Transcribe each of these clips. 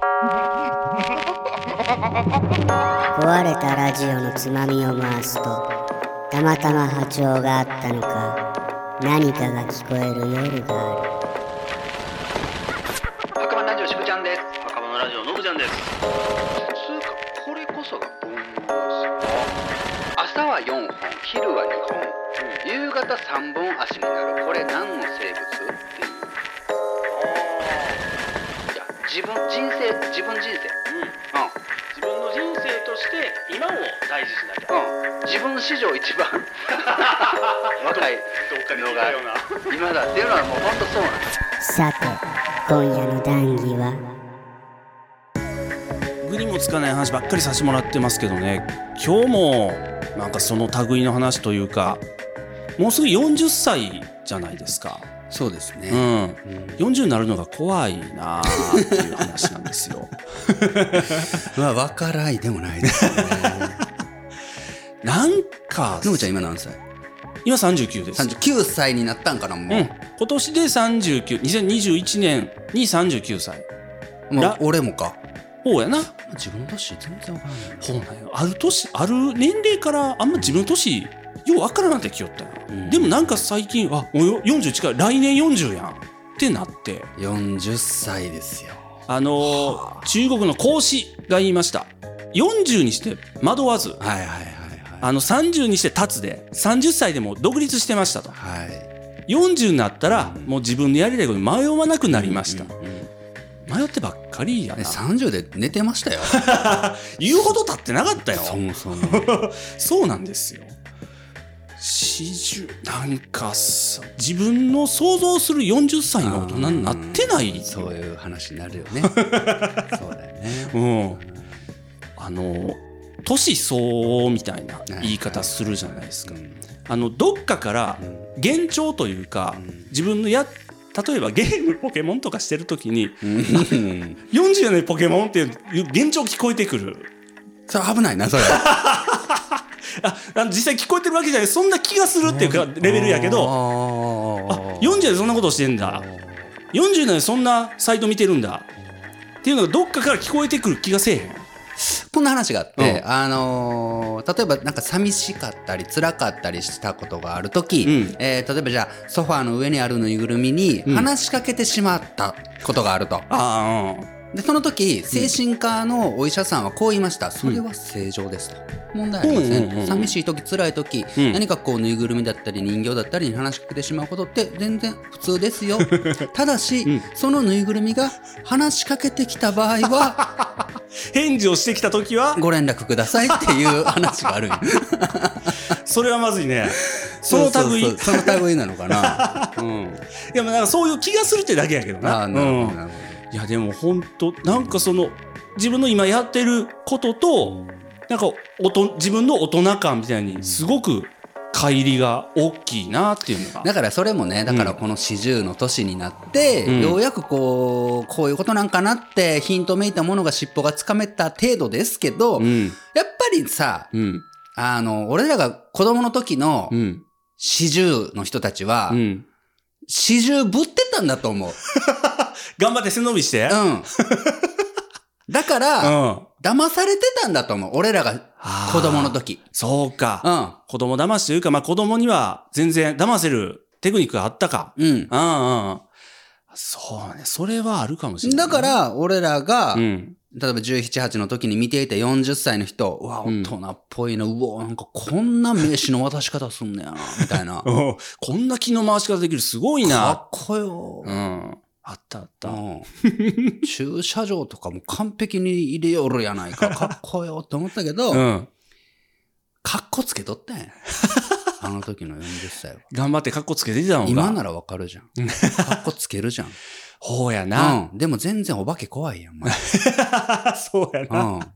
壊れたラジオのつまみを回すとたまたま波長があったのか何かが聞こえる夜がある。赤羽ラジオしぶちゃんです。赤羽ラジオのぶちゃんです。つうかこれこそが煩悩です朝は4本昼は2本、夕方3本足生自分人生。うん。う自分の人生として今を大事しなきゃ。んうん。自分史上一番。若いどっかで聞いたような。今だっていうのはもう本当そうなんです。さて今夜の談義は？具にもつかない話ばっかりさせてもらってますけどね。今日もなんかその類の話というかもうすぐ40歳じゃないですか、そうですね。うん、40になるのが怖いなあっていう話なんですよ。まあ若らいでもないですね。なんかのぶちゃん今何歳？今39です、39歳になったんかなもう、うん、今年で392021年に39歳。もうら俺もか。ほうやな。自分の年全然わからない。ほうなんよ。ある年ある年齢からあんま自分の年ようわからんなってきよったんよ、うんでもなんか最近あもうよ40近い。来年40やんってなって。40歳ですよ。あのー中国の孔子が言いました。40にして惑わず。はいはいはいはい。あの30にして立つで30歳でも独立してましたと。はい。40になったらもう自分のやりたいことに迷わなくなりました、うんうん迷ってばっかりやえな30で寝てましたよ。言うほど経ってなかったよ。そ うなんですよ。四十なんかさ自分の想像する40歳の大人になってない。よそういう話になるよね。そうだよね。うん、あの年相応みたいな言い方するじゃないですか。あのどっかから幻聴というか、自分のや例えばゲームポケモンとかしてる時にうん。40年ポケモンっていう幻聴聞こえてくる。それ危ないなそれ ああの実際聞こえてるわけじゃない。そんな気がするっていうかレベルやけど。ああ40でそんなことしてんだ。40年でそんなサイト見てるんだ。っていうのがどっかから聞こえてくる気がせえへん。こんな話があって、うん。あのー例えばなんか寂しかったり辛かったりしたことがある時、うん。えー例えばじゃあソファーの上にあるぬいぐるみにうん。話しかけてしまったことがあると、あでその時精神科のお医者さんはこう言いました、それは正常ですと。問題ありません,、うんうんうんうん。寂しい時辛い時、うん。何かこうぬいぐるみだったり人形だったりに話しかけてしまうことって全然普通ですよ。ただし、ん。そのぬいぐるみが話しかけてきた場合はあ 返事をしてきた時はご連絡くださいっていう話がある それはまずいね。その類その類なのかな、うん、いやまあなんかそういう気がするってだけやけどな。ああなるほどうん。なるほいやでも本当なんかその自分の今やってることとなんかおと自分の大人感みたいにすごく乖離が大きいなっていうのが。どだからそれもねだからこの40の年になって、うん。ようやくこうこういうことなんかなってヒントめいたものが尻尾がつかめた程度ですけど、うん。やっぱりさうん。あの俺らが子供の時のうん。40の人たちはうん。40ぶってたんだと思う。頑張って背伸びしてうん。だから、うん騙されてたんだと思う。俺らが子供の時。そうか、うん。子供騙しというか、まあ子供には全然騙せるテクニックがあったか。うん。うんうん。そうね。それはあるかもしれない。だか、ら、俺らが、うん。例えば17、8の時に見ていた40歳の人、うわ、うん大人っぽいな、うわ、なんかこんな名刺の渡し方すんねやな、みたいな。こんな気の回し方できるすごいな。っこよ。うん。あったあった。うん 駐車場とかも完璧に入れよるやないか。かっこよって思ったけど、うん。かっこつけとったんや。あの時の40歳は。頑張ってカッコつけてたのが。今ならわかるじゃん。かっこつけるじゃん。ほうやな。うん。でも全然お化け怖いやん。そうやうな。ん。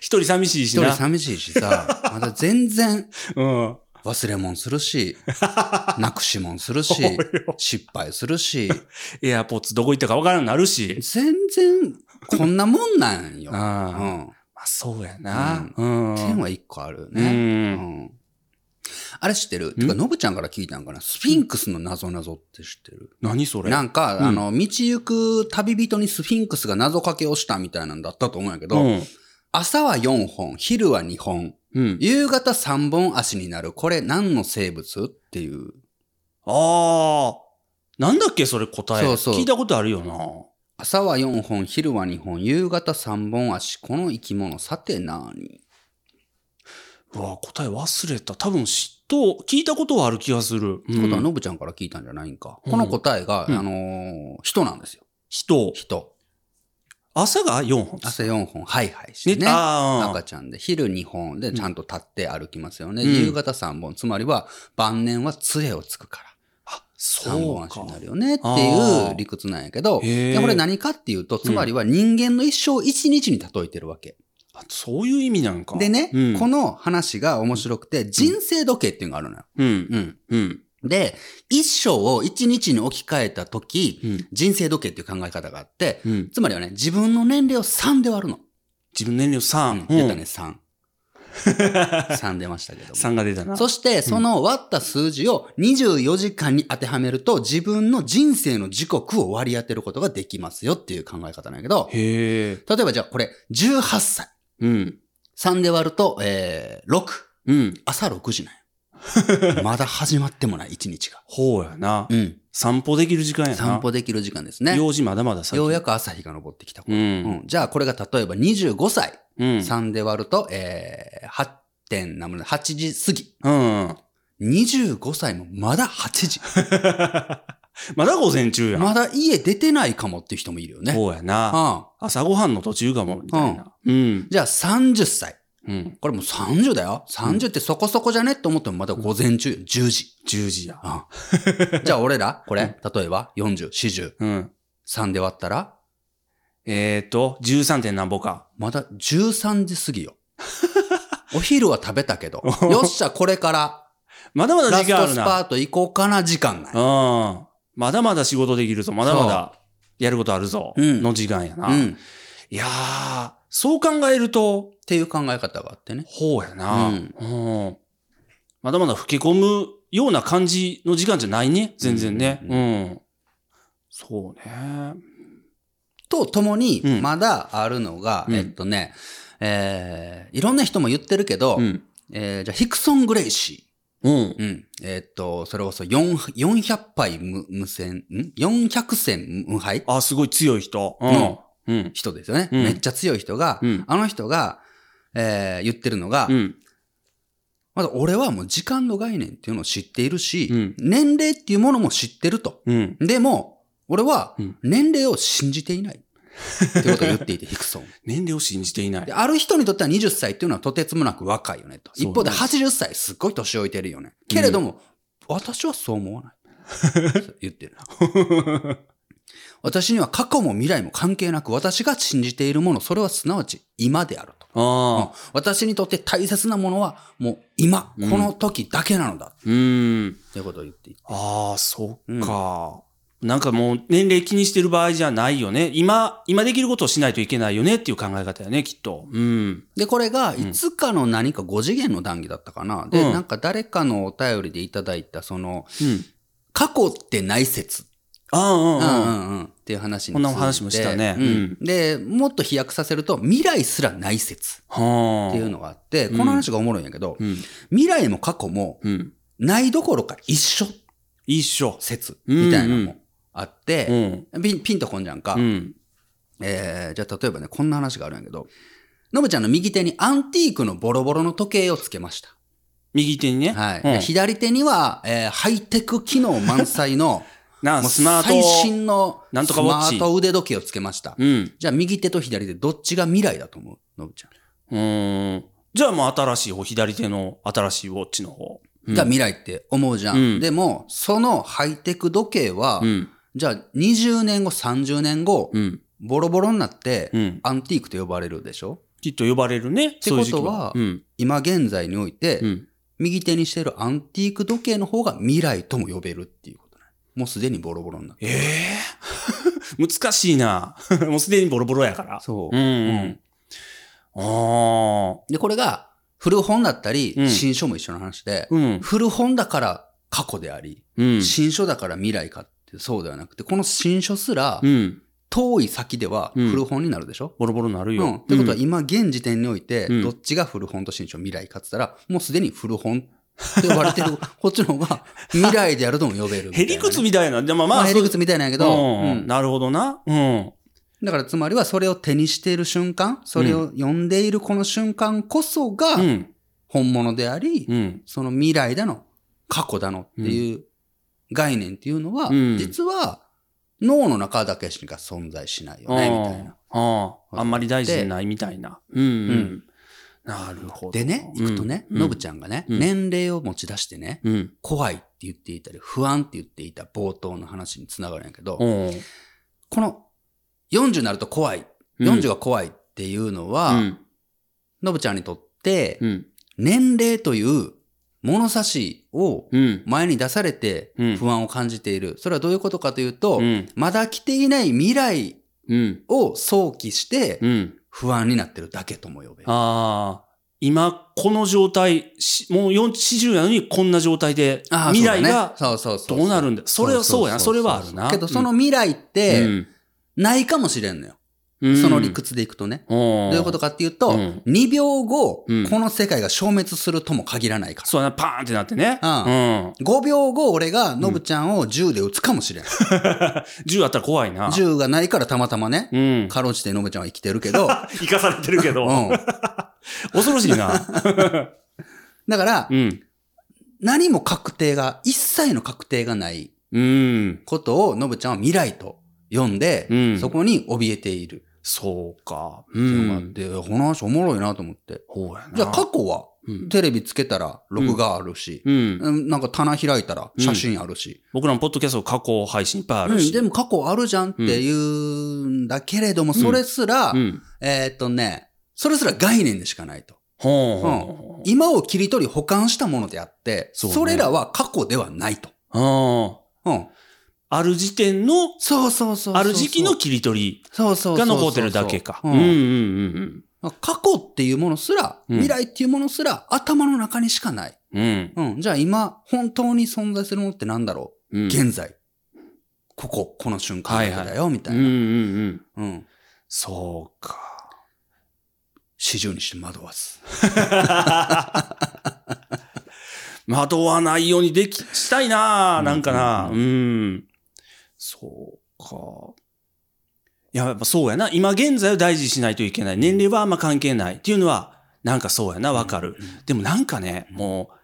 一人寂しい一人しな。寂しいしさ、まだ全然うん。忘れ物するし、なくし物するし失敗するし、エアポッツどこ行ったかわからんようになるし。全然こんなもんなんよ。うん。まあそうやな。うん。点は一個あるうね。ん。あれ知ってる？てか、のぶちゃんから聞いたんかな？スフィンクスの謎謎って知ってる？何それ？なんか、うんあの、道行く旅人にスフィンクスが謎かけをしたみたいなんだったと思うんやけど、うん。朝は4本、昼は2本、うん。夕方3本足になる。これ何の生物？っていう。ああ。なんだっけ？それ答え。そうそう聞いたことあるよな。朝は4本、昼は2本、夕方3本足。この生き物、さて何？うわ、答え忘れた。多分知っと、聞いたことはある気がする。ってことは、うんのぶちゃんから聞いたんじゃないんか。うんこの答えが、うんあのー人なんですよ。人。人。朝が4本。朝4本、ハイハイしてね。ああ。赤ちゃんで、昼2本でちゃんと立って歩きますよね。うん夕方3本。つまりは、晩年は杖をつくから。あ、3そ本足に。なるよねってあいーう理屈なんやけど、これ何かっていうと、つまりは人間の一生を一日に例えてるわけ。あそういう意味なんか。でね、うん、この話が面白くて、人生時計っていうのがあるのよ。うん。うん。うん。で、一生を一日に置き換えたとき、うん。人生時計っていう考え方があって、うん。つまりはね、自分の年齢を3で割るの。自分年齢をうん3。出たね、3。3出ましたけども。3が出たな。そして、その割った数字を24時間に当てはめると、自分の人生の時刻を割り当てることができますよっていう考え方なんやけど、へえ。例えばじゃあこれ、18歳。うん。3で割ると、えー、6。うん。朝6時なんや。まだ始まってもない、1日が。ほうやな。うん。散歩できる時間やな。散歩できる時間ですね。用事まだまだ先。ようやく朝日が昇ってきた頃。う。うんん。じゃあこれが例えば25歳。うん。3で割ると、えー、8点なもの、8時過ぎ。うん。25歳もまだ8時。まだ午前中やん。まだ家出てないかもっていう人もいるよね。そうやな。ああ朝ごはんの途中かも、みたいな。うん。じゃあ30歳。うん。これもう30だよ。30ってそこそこじゃね？って思ってもまだ午前中、10時。10時や。ああじゃあ俺ら、これ、例えば40、40、うん。3で割ったら、えーと、13. 点なんぼか。まだ13時過ぎよ。お昼は食べたけど、よっしゃ、これから、まだまだラスト時間あるな。スパート行こうかな、時間ない。うん。まだまだ仕事できるぞ。まだまだやることあるぞ。うんの時間やな。うん。っいやー、そう考えると、ていう考え方があってね。ほうやな。ううん。まだまだ老け込むような感じの時間じゃないね。全然ね。ううん。そうね。とともにう、んまだあるのが、うんえっとね、えー、いろんな人も言ってるけど、うん。えー、じゃあヒクソン・グレイシうんー。。うん。えっと、それこそ4 400杯無無戦、ん ?400 戦無敗あ、すごい強い人。ううんん。うん。人ですよね。うんめっちゃ強い人が、うんあの人が、えー、言ってるのが、うん。まだ俺はもう時間の概念っていうのを知っているし、うん年齢っていうものも知ってると。うん。でも、俺はうん年齢を信じていない。ってことを言っていて、ヒクソン。年齢を信じていないで。ある人にとっては20歳っていうのはとてつもなく若いよねと。一方で80歳すっごい年老いてるよね。けれども、私はそう思わない。言ってる。私には過去も未来も関係なく私が信じているもの、それはすなわち今であると。ああ。私にとって大切なものはもう今、うんこの時だけなのだ。うん。ってことを言っていて。ああ、そっか。なんかもう年齢気にしてる場合じゃないよね。今、今できることをしないといけないよねっていう考え方やね、きっと。うん。で、これが、いつかの何か5次元の談義だったかな。で、うんなんか誰かのお便りでいただいた、その、うん。過去ってない説。ああ、うんうん。うんうんうん。っていう話にこんな話もしたねううんん。で、もっと飛躍させると、未来すらない説はあ。っていうのがあって、うんこの話がおもろいんやけど、うん。未来も過去もうん。ないどころか一緒一緒。説みたいなのもあっうて、ん。ピンピンとこんじゃんか。うん。えー、じゃあ例えばね、こんな話があるんやけど、のぶちゃんの右手にアンティークのボロボロの時計をつけました。右手にね。はい。うんで左手には、えーハイテク機能満載の、なあ、もうスマート。最新のなんスマとかウォッチート腕時計をつけました。うん。じゃあ右手と左手どっちが未来だと思う？のぶちゃん。うん。じゃあもう新しい方、左手の新しいウォッチの方。うんが未来って思うじゃん。うんでも、そのハイテク時計は、うん。じゃあ20年後、30年後、うん。ボロボロになって、うん。アンティークと呼ばれるでしょ？きっと呼ばれるね。てそういう時期ことはうん。今現在において、うん。右手にしてるアンティーク時計の方が未来とも呼べるっていうこ。もうすでにボロボロになってる。ええ 難しいな。もうすでにボロボロやから。そう。うん。ああ。で、これが、古本だったり、うん新書も一緒の話で、うん。古本だから過去であり、うん。新書だから未来かってそうではなくて、この新書すらうん。遠い先ではうん古本になるでしょ、ボロボロなるよ。うん。ってことはうん今現時点においてうん、どっちが古本と新書未来かって言ったら、もうすでに古本って呼ばれてる、こっちの方が未来であるとも呼べるね。へりくつみたいな。でもまあ、まあ、へりくつみたいなんやけど、うんうんなるほどな。うん。だからつまりはそれを手にしている瞬間、それを読んでいるこの瞬間こそがうん。本物であり、うん。その未来だの、過去だのっていう概念っていうのは、うん実は脳の中だけしか存在しないよね、みたいな。ああ、あんまり大事じゃないみたいな。うん。うん。なるほど。でね、行くとね、うんのぶちゃんがね、うん年齢を持ち出してね、うん。怖いって言っていたり、不安って言っていた冒頭の話につながるんやけど、うん。この40になると怖い、うん40が怖いっていうのは、うん。のぶちゃんにとって、うん。年齢という物差しをうん。前に出されてうん不安を感じている。それはどういうことかというと、うん。まだ来ていない未来うん。を想起してうん。不安になってるだけとも呼べる。ああ、今、この状態、しもう4 40なのにこんな状態で、未来がそうそうそうどうなるんだ？それはそうやな。それはあるな。けどその未来っうてん、ないかもしれんのよ。うんその理屈でいくとね。どどういうことかっていうと、うん2秒後、うんこの世界が消滅するとも限らないから。そうやな、パーンってなってね。うんうん。5秒後、俺がノブちゃんを銃で撃つかもしれん。銃あったら怖いな。銃がないからたまたまね、うん。かろうじてノブちゃんは生きてるけど、生かされてるけど。うん。恐ろしいな。だからう、ん。何も確定が、一切の確定がないうん。ことをノブちゃんは未来と呼んで、うんそこに怯えている。そうか。うん。て、この話おもろいなと思って。じゃあ過去は、うんテレビつけたら録画あるし、うん。うんなんか棚開いたら写真あるし、僕らのポッドキャスト過去配信いっぱいあうんるし。でも過去あるじゃんって言うんだけれども、それすら、うん。えーっとね、それすら概念でしかないと。ほう。今を切り取り保管したものであって、それらは過去ではないと。うん。ある時点の、そうそうそう。ある時期の切り取りが残ってるだけか。ううんんうんうん過去っていうものすら、うん未来っていうものすら頭の中にしかない。うん。うん。じゃあ今、本当に存在するものってなんだろう、うん。現在。ここ、この瞬間だよ、みたいな。うんうんうん。うん。そうか。四十にして惑わす。惑わないようにでき、したいななんかなううんん。そうか。いや、やっぱそうやな。今現在を大事にしないといけない。年齢はあんま関係ないっていうのは、なんかそうやな、わかる。でもなんかね、もう、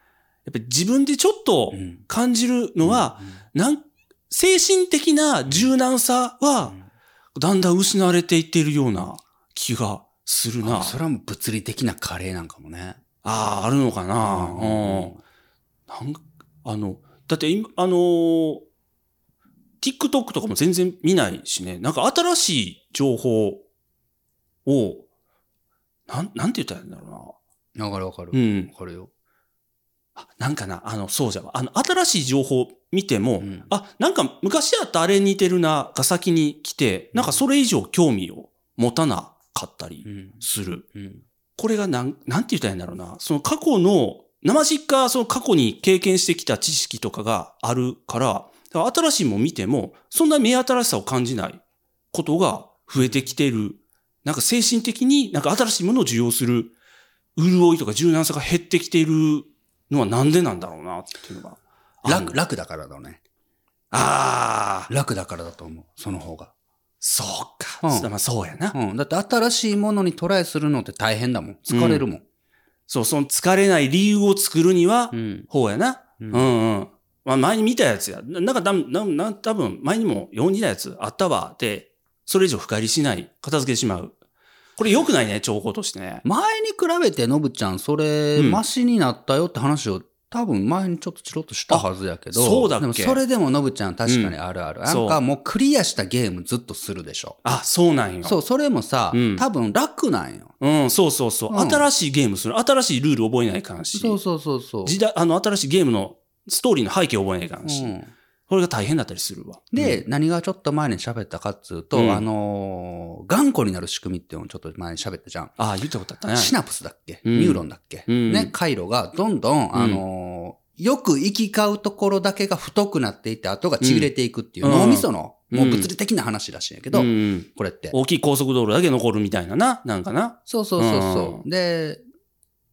やっぱり自分でちょっとうん感じるのは、なん、精神的な柔軟さは、だんだん失われていっているような気がするな。あそれはもう物理的なカレーなんかもね。ああ、あるのかな。うん。なんかあの、だって今、あのー TikTok とかも全然見ないしね、なんか新しい情報を、なん、なんて言ったらいいんだろわかるわかる。うな。うん。わかるよ。あなんかな、あの、そうじゃわ。あの、新しい情報見ても、うんあ、なんか昔あったあれ似てるな、が先に来て、なんかそれ以上興味を持たなかったりうん。する。うん。これがなん、なんて言ったらいいんだろうな。その過去の、生実家、その過去に経験してきた知識とかがあるから、だから新しいもん見ても、そんな目新しさを感じないことが増えてきてる。なんか精神的になんか新しいものを受容する潤いとか柔軟さが減ってきているのはなんでなんだろうなっていうのが。楽、楽だからだね。ああ、楽だからだと思う。その方が。そうか。うんまあそうやな。うん。だって新しいものにトライするのって大変だもん。疲れるもん。そう、その疲れない理由を作るには、うん。方やな。ううんんうん。まあ前に見たやつや。ななんかだなな多分前にも読んだやつあったわ。で、それ以上深入りしない。片付けてしまう。これ良くないね、兆候としてね。前に比べて、のぶちゃん、それ、うんマシになったよって話を、多分前にちょっとチロッとしたはずやけど。あそうだっけ？でもそれでものぶちゃん確かにあるある。んなんかもうクリアしたゲームずっとするでしょ。あ、そうなんよ。そう、それもさ、うん多分楽なんよ。うん、そうそうそう。うん新しいゲームする。新しいルール覚えないかんし。そうそうそうそう。時代、あの、新しいゲームのストーリーの背景覚えないかんし。うんこれが大変だったりするわ。で、何がちょっと前に喋ったかっつうと、うんあのー頑固になる仕組みっていうのをちょっと前に喋ったじゃん。ああ、言ったことあったね。シナプスだっけ、うんニューロンだっけ、うんね、回路がどんどん、あのーよく行き交うところだけが太くなっていって、後がちぎれていくっていううん脳みその、うんもう物理的な話らしいんやけど、うんうんこれって。大きい高速道路だけ残るみたいなな、なんかな。そうそうそうそう。で、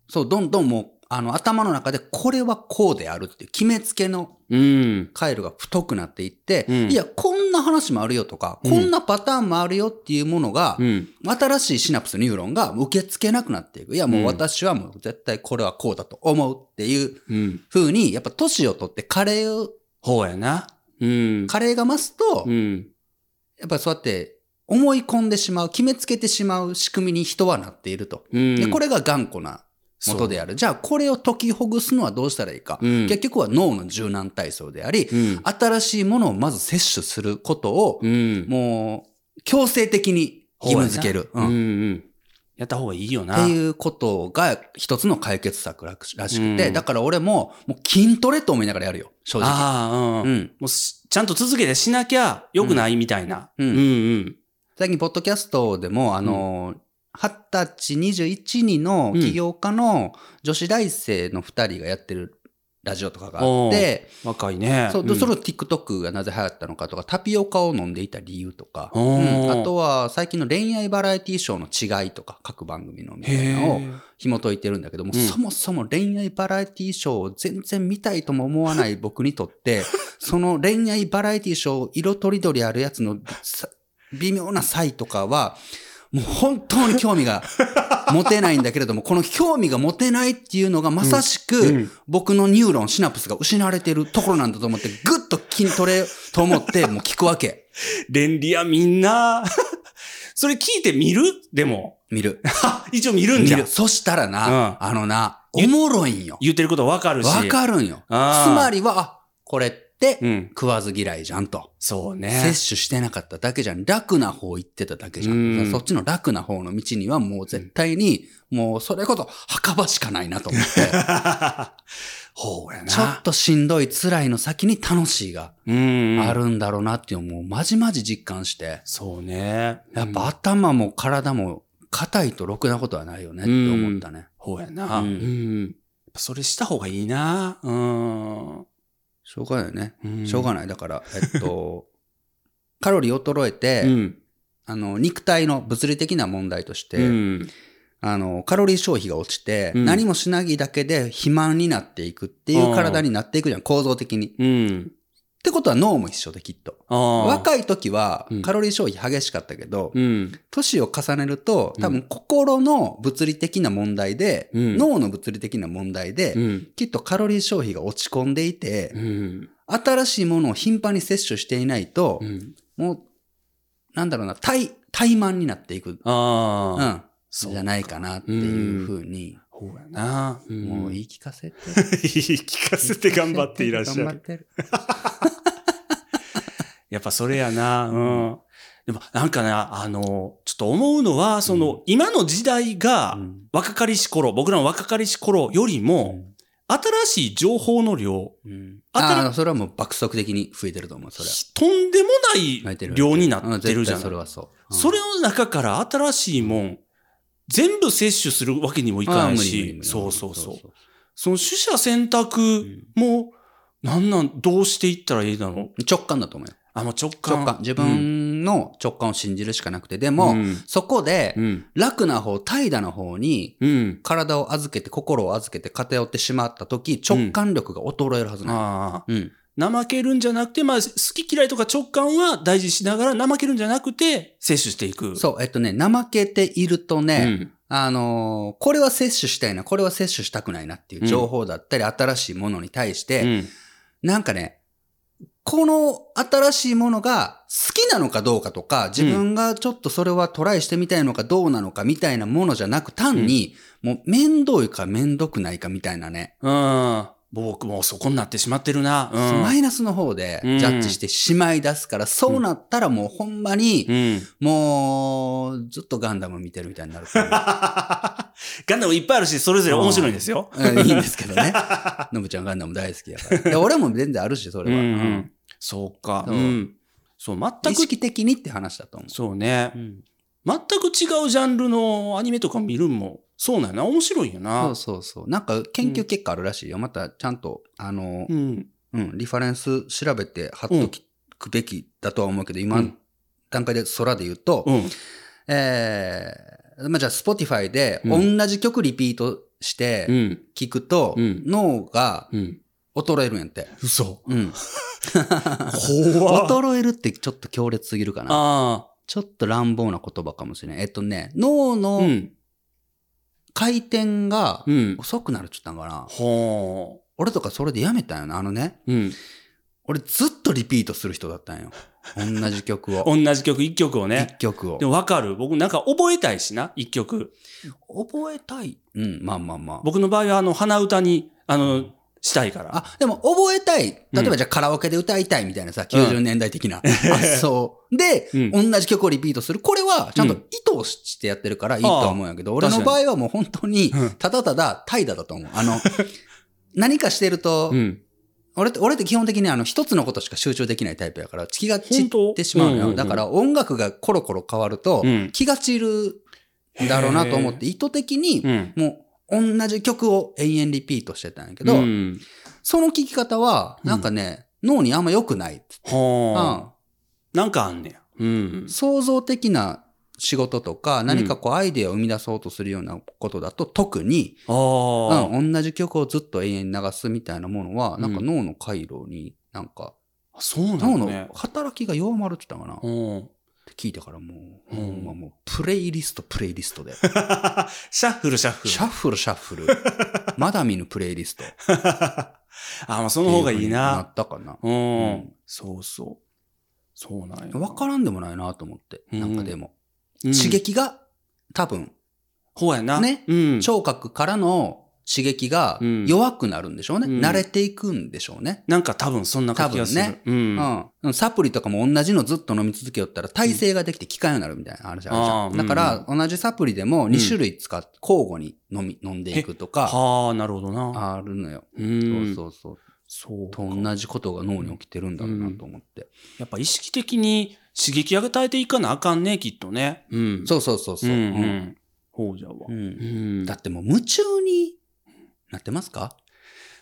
そう、どんどんもう、あの、頭の中でこれはこうであるっていう決めつけのうん。回路が太くなっていって、うんいや、こんな話もあるよとか、うんこんなパターンもあるよっていうものが、うん。新しいシナプス、ニューロンが受け付けなくなっていく。いや、もう私はもう絶対これはこうだと思うっていううん。風に、やっぱ年を取ってカレーを、ほうやな。うん。カレーが増すと、うん。やっぱりそうやって思い込んでしまう、決めつけてしまう仕組みに人はなっていると。うん。で、これが頑固な元である。じゃあこれを解きほぐすのはどうしたらいいか。うん、結局は脳の柔軟体操であり、うん、新しいものをまず摂取することを、うん、もう強制的に義務付ける。うんうんやった方がいいよな。っていうことが一つの解決策らしくて、うん、だから俺ももう筋トレと思いながらやるよ、正直。ああ、うん。うん、もうちゃんと続けてしなきゃ良くないみたいな。うん。うん、うん、最近、ポッドキャストでも、あの、二十歳、21人の起業家の女子大生の2人がやってるラジオとかがあって、若いね。そう、ん、それを TikTok がなぜ流行ったのかとか、タピオカを飲んでいた理由とか、うん、あとは最近の恋愛バラエティショーの違いとか、各番組のみたいなのを紐解いてるんだけども、そもそも恋愛バラエティショーを全然見たいとも思わない僕にとって、その恋愛バラエティショー色とりどりあるやつの微妙な差異とかは、もう本当に興味が 持てないんだけれども、この興味が持てないっていうのがまさしく僕のニューロン、シナプスが失われてるところなんだと思って、ぐっと筋トレと思って、もう聞くわけ。便利やみんな。それ聞いて見る？でも。見る。一応見るんじゃん。そしたらな、うんあのな、おもろいんよ。言ってることわかるし。わかるんよ。つまりは、あ、これうん。食わず嫌いじゃんと。そうね。摂取してなかっただけじゃん。楽な方行ってただけじゃうんん。そっちの楽な方の道にはもう絶対に、もうそれこそ墓場しかないなと思って。ほうやな。ちょっとしんどい辛いの先に楽しいがうん。あ。るんだろうなっていうのをもうまじまじ実感して。そうね。やっぱ頭も体も硬いとろくなことはないよねって思ったね。ほうやな。う。うんそれした方がいいな。うん。しょうがないね。うんしょうがない。だから、えっと、カロリー衰えて、うん。あの、肉体の物理的な問題として、うん。あの、カロリー消費が落ちて、うん何もしないだけで肥満になっていくっていう体になっていくじゃん、構造的に。っうん。てことは脳も一緒できっと。若い時はうんカロリー消費激しかったけど、うん。年を重ねると、多分心の物理的な問題で、うん脳の物理的な問題で、うん。きっとカロリー消費が落ち込んでいてう、ん。新しいものを頻繁に摂取していないと、うん。もう、なんだろうな、怠、怠慢になっていく。うん。そうじゃないかなっていうふうに、ほうやな。もう言い。い聞かせて。言い聞かせて頑張っていらっしゃる。頑張ってる。やっぱそれやな。うん。でもなんかな、あの、ちょっと思うのは、その、今の時代がうん若かりし頃、僕らの若かりし頃よりも、新しい情報の量、うんあたらああ、それはもう爆速的に増えてると思う、それは。とんでもない量になってるじゃんそれはそう。うんそれの中から新しいもん、全部摂取するわけにもいかないしそうそうそう。その取捨選択んも、なんなん、どうしていったらいいだろう？直感だと思うよ。あ、もう直感。直感。自分の直感を信じるしかなくて、でも、うんそこでう、ん。楽な方、怠惰な方に、うん。体を預けて、心を預けて偏ってしまった時、直感力が衰えるはずない。ああ。うん。怠けるんじゃなくて、まあ、好き嫌いとか直感は大事にしながら、怠けるんじゃなくて、摂取していく。そう、えっとね、怠けているとうね、ん。あのーこれは摂取したいな、これは摂取したくないなっていう情報だったり、新しいものに対して、うん。なんかね、この新しいものが好きなのかどうかとか、自分がちょっとそれはトライしてみたいのかどうなのかみたいなものじゃなく、単に、もう面倒いか面倒くないかみたいなね、うん。僕もそこになってしまってるな。うん。マイナスの方でジうんャッジしてしまい出すから、そうなったらもうほんまに、うん。もう、ずっとガンダム見てるみたいになる。ガンダムいっぱいあるし、それぞれ面白いんですよ。うんいいんですけどね。のぶちゃんガンダム大好きやから。いや俺も全然あるし、それは。うんうんそうか。そううん。そう、全く、意識的にって話だと思そうねう。。うん全く違うジャンルのアニメとか見るんも、そうなんやな。面白いよな。そうそうそう。なんか研究結果あるらしいよ。またちゃんと、あの、うん。うん、リファレンス調べて貼っとくべきだとは思うけど、今、うん段階で空で言うと、うん。えー、まあ、じゃあ、Spotify でう同じ曲リピートしてうん。聞くと、うん脳がうん。衰えるんやって。嘘。うん。怖っ衰えるってちょっと強烈すぎるかな。あちょっと乱暴な言葉かもしれない。えっとね、脳あ。のうん。回転がうん。遅くなるって言ったんかな。ほ俺とかそれでやめたんよな。あのね、う。うん。俺ずっとリピートする人だったんよ。同じ曲を。同じ曲、一曲を一ね。曲をで。もわかる。僕なんか覚えたいしな、一曲。覚えたい？うん、まあまあまあ。僕の場合はあの、鼻歌に、あの、したいから。あ、でも覚えたい。例えうんばじゃあカラオケで歌いたいみたいなさ、90年代的な 発想で、うん同じ曲をリピートする。これはちゃんとうん意図してやってるからいいとは思うんやけど、俺の場合はもう本当にうん、ただただ怠惰だと思う。あの、何かしてるとう、ん。俺って、俺って基本的にあの、一つのことしか集中できないタイプやから、気が散ってしまうのよ。うんうんうんだから音楽がコロコロ変わるとうん、気が散るんだろうなと思って、意図的にう、ん。もう、同じ曲を延々リピートしてたんやけど、うん。その聞き方は、なんかね、脳にあんま良くない。ほうんう。なんかあんねや。うん。創造的な仕事とか、何かこうアイデアを生み出そうとするようなことだと、特に。うん、同じ曲をずっと永遠に流すみたいなものは、うんなんか脳の回路に、なんか、そうな脳の。働きが弱まるって言ったかな、聞いてからもう、うんまもう、プレイリスト、プレイリストで。シャッフル、シャッフル。シャッフル、シャッフル。まだ見ぬプレイリスト。あ、まあその方がいいなな。ったかな。うん。うんそうそう。そうなんや。わからんでもないなと思って。うんなんかでも。うん刺激が、多分、ほうやな。ねうん。聴覚からの刺激がうん弱くなるんでしょうね。うん慣れていくんでしょうね。なんか多分そんな感じがする。多分ねうん。うん。サプリとかも同じのずっと飲み続けよったら耐性ができて効かんようになるみたいな話あるじゃん。あーだから、同じサプリでも2種類使って交互に飲み、飲んでいくとか、はあ、なるほどな。あるのよ。うん。そうそうそう。そうと同じことが脳に起きてるんだろうなと思って。やっぱ意識的に刺激を与えていかなあかんね、きっとね。うん。そうそうそうそう。うん。ううんん。ほうじゃわ。うんうん。だってもう夢中になってますか？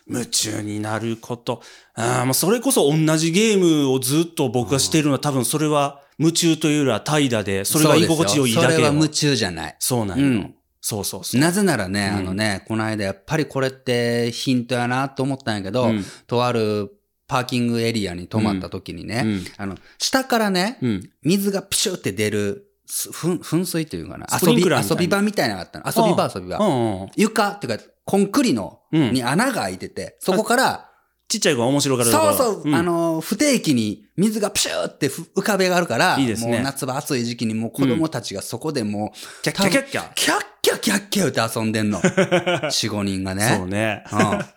夢中になること。ああ、もうそれこそ同じゲームをずっと僕がしてるのは多分それは夢中というよりは怠惰で、それが居心地よいいだけよそれは夢中じゃない。そうなんよ。うんそうそうそう。なぜならね、うんあのね、この間やっぱりこれってヒントやなと思ったんやけど、うんとあるパーキングエリアに泊まった時にね、うんあの、下からね、うん。水がプシュって出る、す噴噴水っていうかな、遊び、遊び場みたいなのがあったの。遊び場遊び場。うんうん。床っていうか、コンクリの、うんに穴が開いてて、そこから、ちっちゃい子が面白がるそうそう、んあの、不定期に水がプシューってふ浮かべがあるから、いいですねもう夏場暑い時期にもう子供たちがそこでもう、キャッキャキャッキャ。キャッキャキャッキャ言って遊んでんの。4、5人がね。そうね。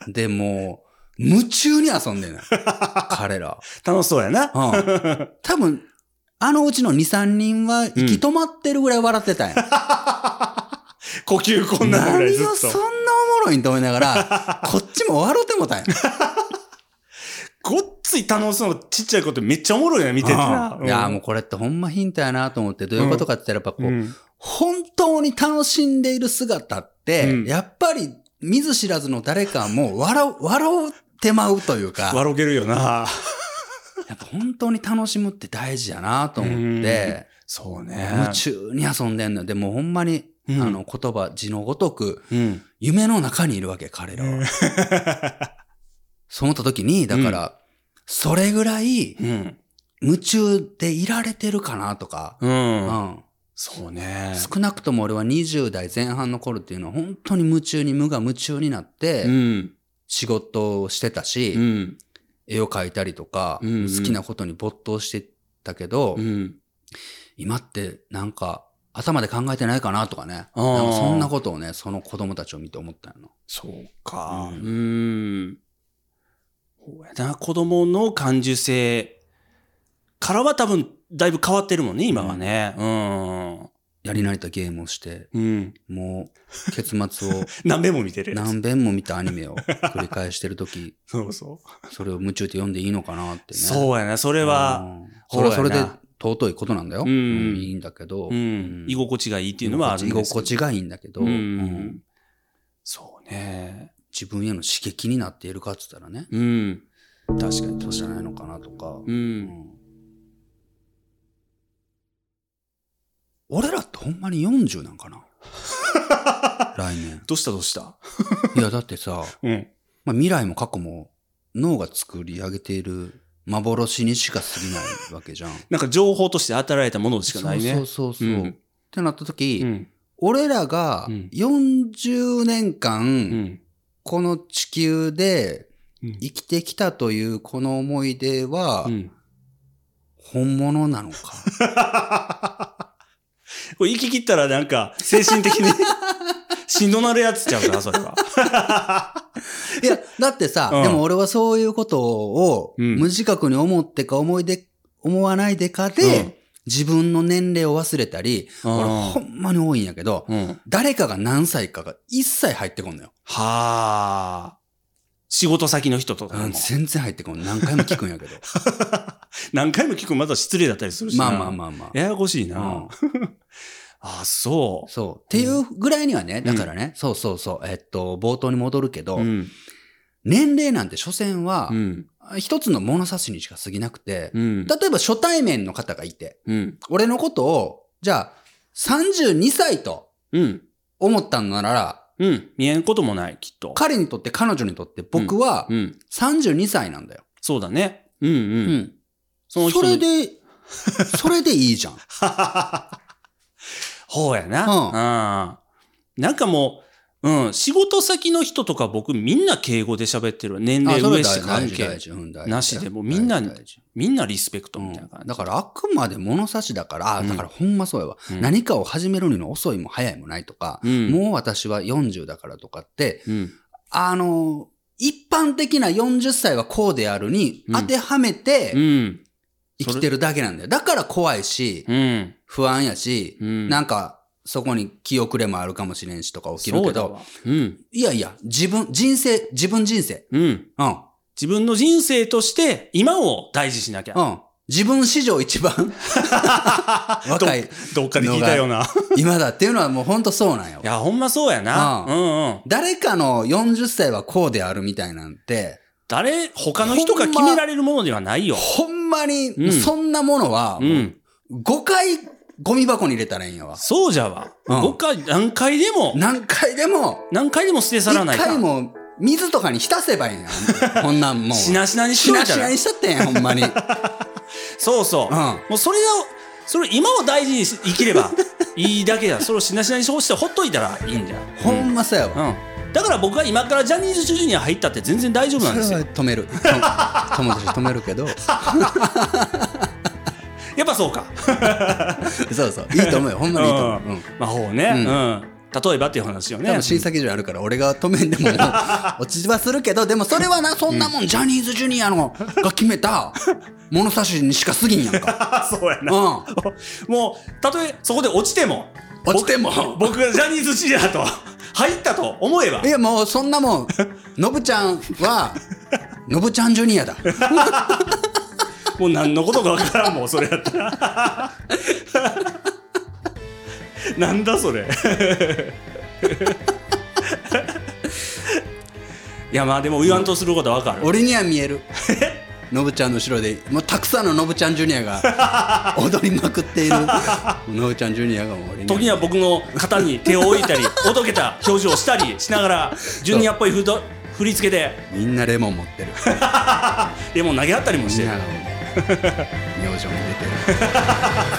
うん。で、もう、夢中に遊んでんのよ。彼ら。楽しそうやな。うん。多分、あのうちの2、3人は息止まってるぐらい笑ってたんや。呼吸こんなぐらいずっ何をそんなと。おもろいんと思いながら、こっちも笑ってもたんや。ごっつい楽しそうなちっちゃい子ってめっちゃおもろいな、見ててな。いや、もうこれってほんまヒントやなと思って、どういうことかって言ったらやっぱこう、うん本当に楽しんでいる姿って、うんやっぱり見ず知らずの誰かも笑う、笑ってまうというか、笑けるよな。やっぱ本当に楽しむって大事やなと思って、そうね。夢中に遊んでんのよ。でもほんまに、うんあの言葉、字のごとく、うん。夢の中にいるわけ、彼らは。そう思った時に、だから、それぐらいうん。夢中でいられてるかなとか、う。うんん。そうね。少なくとも俺は20代前半の頃っていうのは本当に夢中に無我夢中になってうん。仕事をしてたし、うん。絵を描いたりとか、うんうん好きなことに没頭してたけど、うん。今ってなんか頭で考えてないかなとかね。んかそんなことをね、その子供たちを見て思ったの。そうか。ううんうやな、子供の感受性からは多分、だいぶ変わってるもんね、今はね。うん。やり慣れたゲームをして、うん。もう、結末を 何遍も見てる。何遍も見たアニメを 繰り返してるとき、そうそう。それを夢中で読んでいいのかなってね。そうやな、それは、うんそれはそれで尊いことなんだよ。うんいいんだけど。うん。居心地がいいっていうのはあるん居ですけど心地がいいんだけど、そうね。自分への刺激になっているかって言ったらね、うん。確かに確かに。じゃないのかなとか。う。うんん俺らってほんまに40なんかな？来年。どうしたどうした？いや、だってさ、うん。まあ、未来も過去も脳が作り上げている幻にしか過ぎないわけじゃん。なんか情報として与えられたものしかないね。そうそうそうそう。うんってなった時、うん。俺らがうん40年間、うん。この地球でうん生きてきたというこの思い出はうん。本物なのか？これ行き切ったらなんか、精神的に しんどなるやつちゃうか、それは。いや、だってさ、うんでも俺はそういうことをうん無自覚に思ってか思い出、思わないでかで、うん自分の年齢を忘れたり、うん俺ほんまに多いんやけど、うん。誰かが何歳かが一切入ってこんのよ。はあ。仕事先の人とか。うん全然入ってこん。何回も聞くんやけど。何回も聞くまた失礼だったりするしな。まあまあまあまあ。ややこしいな。うんあ あ、そそう。っていうぐらいにはね、だからね、そうそうそう、えっと、冒頭に戻るけう。ど、うん。年齢なんて所詮はう、ん。一つの物差しにしか過ぎなくて、うん。例えば初対面の方がいて、うん。俺のことを、じゃあ、32歳とうん。思ったのなら、うん。見えんこともない、きっと。彼にとって、彼女にとって僕はうん。32歳なんだよ。そうだね。うんうん。うん。その人それに。で、それでいいじゃん。ほうやな。うんうん。なんかもう、うん、仕事先の人とか僕みんな敬語で喋ってるわ。年齢あそれ上しか関係大事大事うん大事なしでもうみんな大事大事みんなリスペクトうみたいな感じ。んだからあくまで物差しだから、だからほんまそうやわ、うん何かを始めるにの遅いも早いもないとか、うんもう私は40だからとかって、うん。あの、一般的な40歳はこうであるにうん当てはめてうん。生きてるだけなんだよ。だから怖いし、うん。不安やし、うん。なんかそこに気遅れもあるかもしれんしとか起きるけどそうん。いやいや、自分、人生、自分人生。うん。うん。自分の人生として今を大事しなきゃ。うん。自分史上一番 若いどどっかで聞いたような。今だっていうのはもうほんとそうなんよい。や、ほんまそうやな。ううんうん。誰かの40歳はこうであるみたいなんて、誰、他の人が決められるものではないよ。ほんまにうんそんなものは、うん。5回ゴミ箱に入れたらいいんやわ。そうじゃわ。うん5回、何回でも、何回でも、何回でも捨て去らない1か。回も水とかに浸せばいいんや。こんなんもう。しなしなにししといたらなしなにしちゃってんや、ほんまに。うん。そうそう。もうそれを、それ今を大事にし生きればいいだけだ。それをしなしなにしてほっといたらいいんじゃん。ほんまそうやわ。うん。だから僕が今からジャニーズジュニア入ったって全然大丈夫なんですよ。止める。と 友達止めるけど。やっぱそうか。そうそう。いいと思うよ。ほんまにいいと思う。うん。まあほうね。ううんん。例えばっていう話よね。多分審査基準あるから俺が止めんでも落ちはするけどでもそれはなそんなもんジャニーズジュニアのが決めた物差しにしか過ぎんやんか。そうやな。うもう、たとえそこで落ちても、ん。落ちても。僕僕がジャニーズジュニアと入ったと思えばい、やもうそんなもん、のぶちゃんは、のぶちゃんジュニアだ。もう何のことかわからんもん、それやったら。なんだそれ。いやまあでも言わんとすることはわかる。俺には見える。のぶちゃんの後ろで、もうたくさんののぶちゃんジュニアが 踊りまくっている。のぶちゃんジュニアが俺に時には僕の肩に手を置いたり、おどけた表情をしたりしながら、ジュニアっぽいふど振り付けで、みんなレモン持ってる。でも投げ合ったりもしてる明星に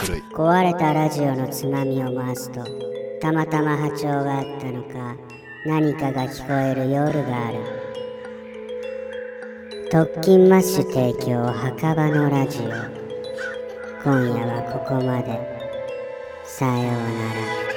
出てる。壊れたラジオのつまみを回すとたまたま波長があったのか何かが聞こえる夜がある特勤マッシュ提供墓場のラジオ。今夜はここまで。さようなら。